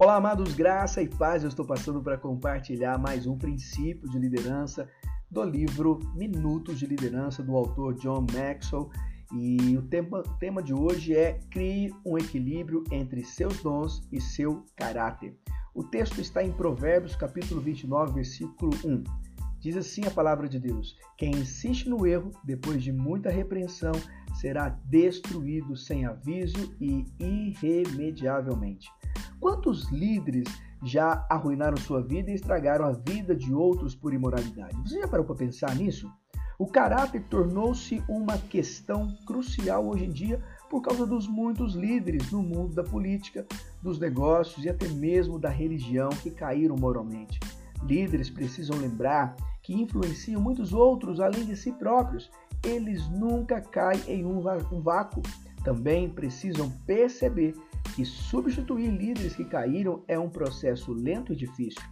Olá, amados, graça e paz. Eu estou passando para compartilhar mais um princípio de liderança do livro Minutos de Liderança do autor John Maxwell. E o tema, tema de hoje é Crie um equilíbrio entre seus dons e seu caráter. O texto está em Provérbios, capítulo 29, versículo 1. Diz assim a palavra de Deus: Quem insiste no erro, depois de muita repreensão, será destruído sem aviso e irremediavelmente. Quantos líderes já arruinaram sua vida e estragaram a vida de outros por imoralidade? Você já parou para pensar nisso? O caráter tornou-se uma questão crucial hoje em dia por causa dos muitos líderes no mundo da política, dos negócios e até mesmo da religião que caíram moralmente. Líderes precisam lembrar que influenciam muitos outros além de si próprios. Eles nunca caem em um vácuo. Também precisam perceber que substituir líderes que caíram é um processo lento e difícil.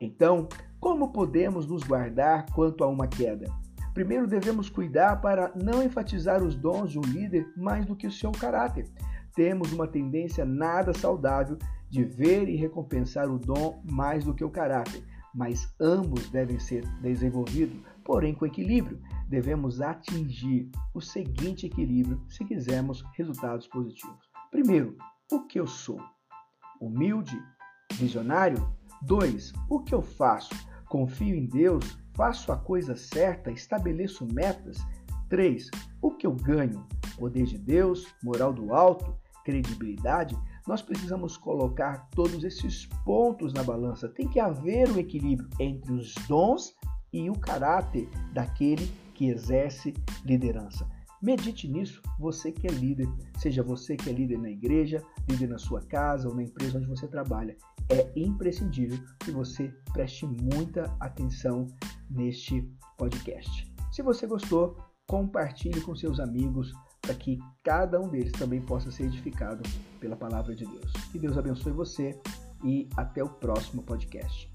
Então, como podemos nos guardar quanto a uma queda? Primeiro devemos cuidar para não enfatizar os dons de um líder mais do que o seu caráter. Temos uma tendência nada saudável de ver e recompensar o dom mais do que o caráter, mas ambos devem ser desenvolvidos, porém com equilíbrio. Devemos atingir o seguinte equilíbrio se quisermos resultados positivos. Primeiro, o que eu sou? Humilde? Visionário? 2. O que eu faço? Confio em Deus? Faço a coisa certa? Estabeleço metas? 3. O que eu ganho? Poder de Deus? Moral do alto? Credibilidade? Nós precisamos colocar todos esses pontos na balança. Tem que haver um equilíbrio entre os dons e o caráter daquele que exerce liderança. Medite nisso, você que é líder, seja você que é líder na igreja, líder na sua casa ou na empresa onde você trabalha. É imprescindível que você preste muita atenção neste podcast. Se você gostou, compartilhe com seus amigos para que cada um deles também possa ser edificado pela palavra de Deus. Que Deus abençoe você e até o próximo podcast.